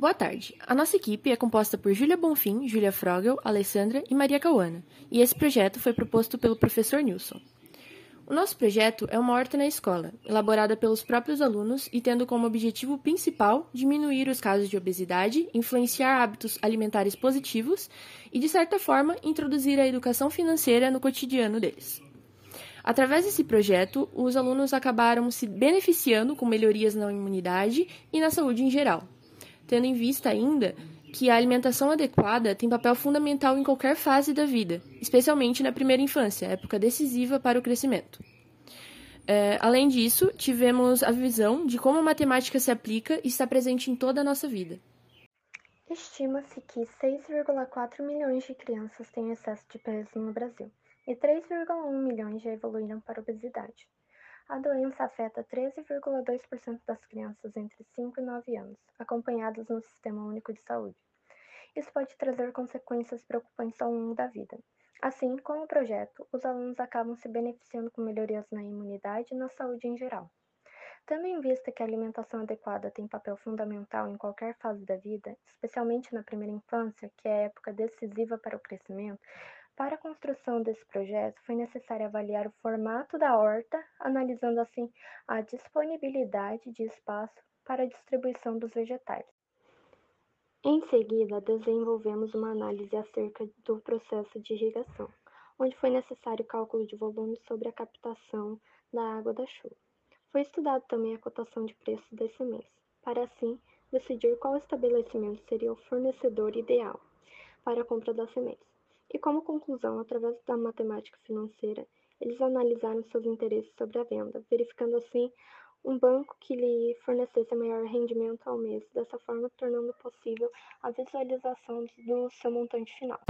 Boa tarde. A nossa equipe é composta por Júlia Bonfim, Júlia Frogel, Alessandra e Maria Cauana, e esse projeto foi proposto pelo professor Nilson. O nosso projeto é uma horta na escola, elaborada pelos próprios alunos e tendo como objetivo principal diminuir os casos de obesidade, influenciar hábitos alimentares positivos e, de certa forma, introduzir a educação financeira no cotidiano deles. Através desse projeto, os alunos acabaram se beneficiando com melhorias na imunidade e na saúde em geral, tendo em vista ainda que a alimentação adequada tem papel fundamental em qualquer fase da vida, especialmente na primeira infância, época decisiva para o crescimento. É, além disso, tivemos a visão de como a matemática se aplica e está presente em toda a nossa vida. Estima-se que 6,4 milhões de crianças têm excesso de peso no Brasil e 3,1 milhões já evoluíram para obesidade. A doença afeta 13,2% das crianças entre 5 e 9 anos, acompanhadas no Sistema Único de Saúde. Isso pode trazer consequências preocupantes ao longo da vida. Assim, com o projeto, os alunos acabam se beneficiando com melhorias na imunidade e na saúde em geral. Tendo em vista que a alimentação adequada tem papel fundamental em qualquer fase da vida, especialmente na primeira infância, que é a época decisiva para o crescimento, para a construção desse projeto, foi necessário avaliar o formato da horta, analisando assim a disponibilidade de espaço para a distribuição dos vegetais. Em seguida, desenvolvemos uma análise acerca do processo de irrigação, onde foi necessário cálculo de volume sobre a captação da água da chuva. Foi estudado também a cotação de preços desse mês, para assim decidir qual estabelecimento seria o fornecedor ideal para a compra das sementes. E como conclusão, através da matemática financeira, eles analisaram seus interesses sobre a venda, verificando assim um banco que lhe fornecesse maior rendimento ao mês, dessa forma tornando possível a visualização do seu montante final.